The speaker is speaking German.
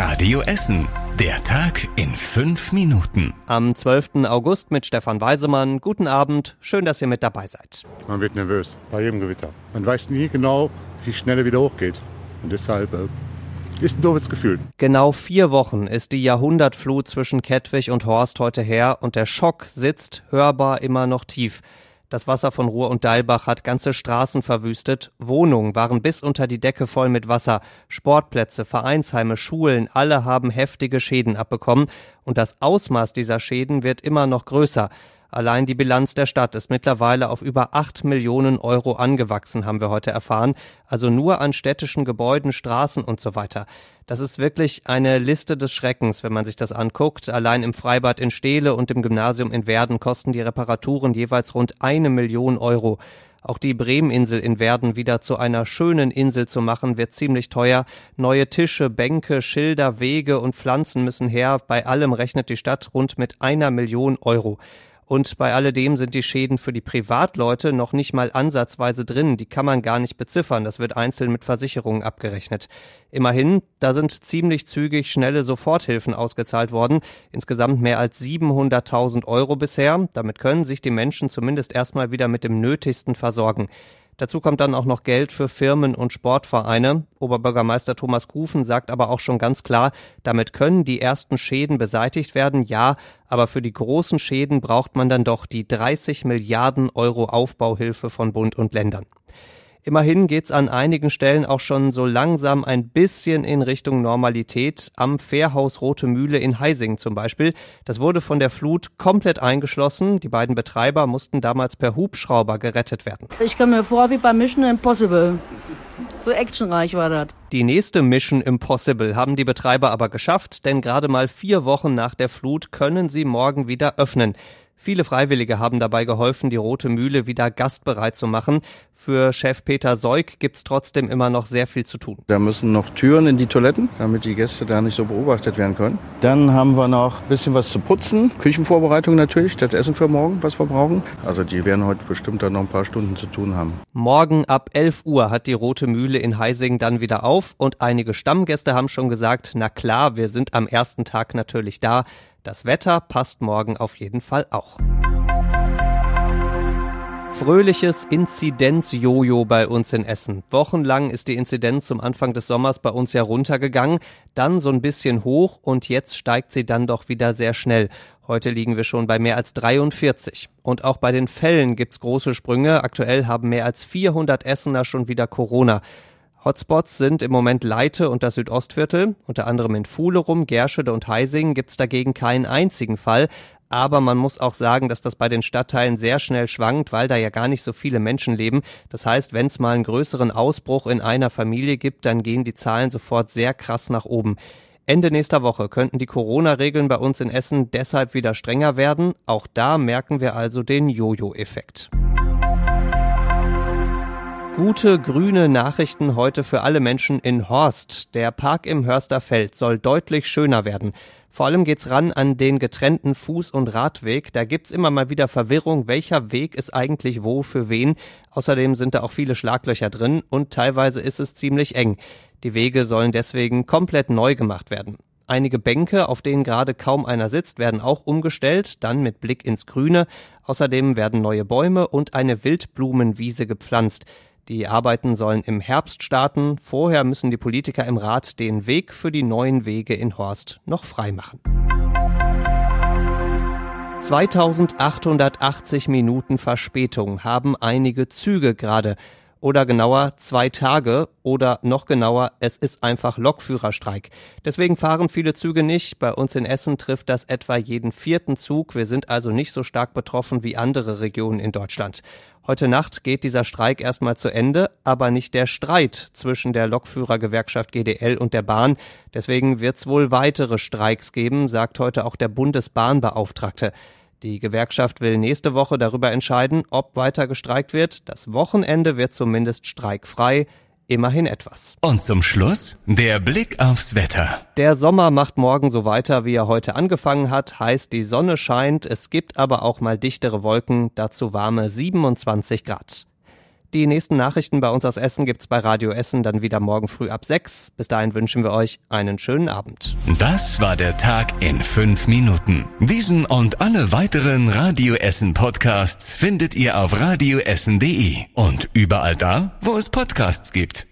Radio Essen. Der Tag in fünf Minuten. Am 12. August mit Stefan Weisemann. Guten Abend. Schön, dass ihr mit dabei seid. Man wird nervös bei jedem Gewitter. Man weiß nie genau, wie schnell er wieder hochgeht. Und deshalb äh, ist ein doofes Gefühl. Genau vier Wochen ist die Jahrhundertflut zwischen Kettwig und Horst heute her und der Schock sitzt hörbar immer noch tief. Das Wasser von Ruhr und Deilbach hat ganze Straßen verwüstet. Wohnungen waren bis unter die Decke voll mit Wasser. Sportplätze, Vereinsheime, Schulen, alle haben heftige Schäden abbekommen. Und das Ausmaß dieser Schäden wird immer noch größer. Allein die Bilanz der Stadt ist mittlerweile auf über acht Millionen Euro angewachsen, haben wir heute erfahren. Also nur an städtischen Gebäuden, Straßen und so weiter. Das ist wirklich eine Liste des Schreckens, wenn man sich das anguckt. Allein im Freibad in Steele und im Gymnasium in Werden kosten die Reparaturen jeweils rund eine Million Euro. Auch die Bremeninsel in Werden wieder zu einer schönen Insel zu machen, wird ziemlich teuer. Neue Tische, Bänke, Schilder, Wege und Pflanzen müssen her. Bei allem rechnet die Stadt rund mit einer Million Euro. Und bei alledem sind die Schäden für die Privatleute noch nicht mal ansatzweise drin. Die kann man gar nicht beziffern. Das wird einzeln mit Versicherungen abgerechnet. Immerhin, da sind ziemlich zügig schnelle Soforthilfen ausgezahlt worden. Insgesamt mehr als 700.000 Euro bisher. Damit können sich die Menschen zumindest erstmal wieder mit dem Nötigsten versorgen. Dazu kommt dann auch noch Geld für Firmen und Sportvereine. Oberbürgermeister Thomas Kufen sagt aber auch schon ganz klar, damit können die ersten Schäden beseitigt werden, ja, aber für die großen Schäden braucht man dann doch die 30 Milliarden Euro Aufbauhilfe von Bund und Ländern. Immerhin geht's an einigen Stellen auch schon so langsam ein bisschen in Richtung Normalität. Am Fährhaus Rote Mühle in Heising zum Beispiel. Das wurde von der Flut komplett eingeschlossen. Die beiden Betreiber mussten damals per Hubschrauber gerettet werden. Ich komme mir vor wie bei Mission Impossible. So actionreich war das. Die nächste Mission Impossible haben die Betreiber aber geschafft, denn gerade mal vier Wochen nach der Flut können sie morgen wieder öffnen. Viele Freiwillige haben dabei geholfen, die Rote Mühle wieder gastbereit zu machen. Für Chef Peter Seug gibt's trotzdem immer noch sehr viel zu tun. Da müssen noch Türen in die Toiletten, damit die Gäste da nicht so beobachtet werden können. Dann haben wir noch ein bisschen was zu putzen. Küchenvorbereitung natürlich, das Essen für morgen, was wir brauchen. Also die werden heute bestimmt dann noch ein paar Stunden zu tun haben. Morgen ab 11 Uhr hat die Rote Mühle in Heising dann wieder auf und einige Stammgäste haben schon gesagt, na klar, wir sind am ersten Tag natürlich da. Das Wetter passt morgen auf jeden Fall auch. Fröhliches Inzidenz-Jojo bei uns in Essen. Wochenlang ist die Inzidenz zum Anfang des Sommers bei uns ja runtergegangen, dann so ein bisschen hoch und jetzt steigt sie dann doch wieder sehr schnell. Heute liegen wir schon bei mehr als 43. Und auch bei den Fällen gibt's große Sprünge. Aktuell haben mehr als 400 Essener schon wieder Corona. Hotspots sind im Moment Leite und das Südostviertel. Unter anderem in Fuhlerum, Gerschede und Heising gibt es dagegen keinen einzigen Fall. Aber man muss auch sagen, dass das bei den Stadtteilen sehr schnell schwankt, weil da ja gar nicht so viele Menschen leben. Das heißt, wenn es mal einen größeren Ausbruch in einer Familie gibt, dann gehen die Zahlen sofort sehr krass nach oben. Ende nächster Woche könnten die Corona-Regeln bei uns in Essen deshalb wieder strenger werden. Auch da merken wir also den Jojo-Effekt. Gute grüne Nachrichten heute für alle Menschen in Horst. Der Park im Hörsterfeld soll deutlich schöner werden. Vor allem geht's ran an den getrennten Fuß- und Radweg. Da gibt's immer mal wieder Verwirrung, welcher Weg ist eigentlich wo für wen. Außerdem sind da auch viele Schlaglöcher drin und teilweise ist es ziemlich eng. Die Wege sollen deswegen komplett neu gemacht werden. Einige Bänke, auf denen gerade kaum einer sitzt, werden auch umgestellt, dann mit Blick ins Grüne. Außerdem werden neue Bäume und eine Wildblumenwiese gepflanzt. Die Arbeiten sollen im Herbst starten. Vorher müssen die Politiker im Rat den Weg für die neuen Wege in Horst noch freimachen. 2880 Minuten Verspätung haben einige Züge gerade. Oder genauer zwei Tage oder noch genauer, es ist einfach Lokführerstreik. Deswegen fahren viele Züge nicht. Bei uns in Essen trifft das etwa jeden vierten Zug. Wir sind also nicht so stark betroffen wie andere Regionen in Deutschland. Heute Nacht geht dieser Streik erstmal zu Ende, aber nicht der Streit zwischen der Lokführergewerkschaft GDL und der Bahn. Deswegen wird es wohl weitere Streiks geben, sagt heute auch der Bundesbahnbeauftragte. Die Gewerkschaft will nächste Woche darüber entscheiden, ob weiter gestreikt wird. Das Wochenende wird zumindest streikfrei. Immerhin etwas. Und zum Schluss der Blick aufs Wetter. Der Sommer macht morgen so weiter, wie er heute angefangen hat. Heißt, die Sonne scheint, es gibt aber auch mal dichtere Wolken, dazu warme 27 Grad. Die nächsten Nachrichten bei uns aus Essen gibt's bei Radio Essen dann wieder morgen früh ab sechs. Bis dahin wünschen wir euch einen schönen Abend. Das war der Tag in fünf Minuten. Diesen und alle weiteren Radio Essen Podcasts findet ihr auf radioessen.de und überall da, wo es Podcasts gibt.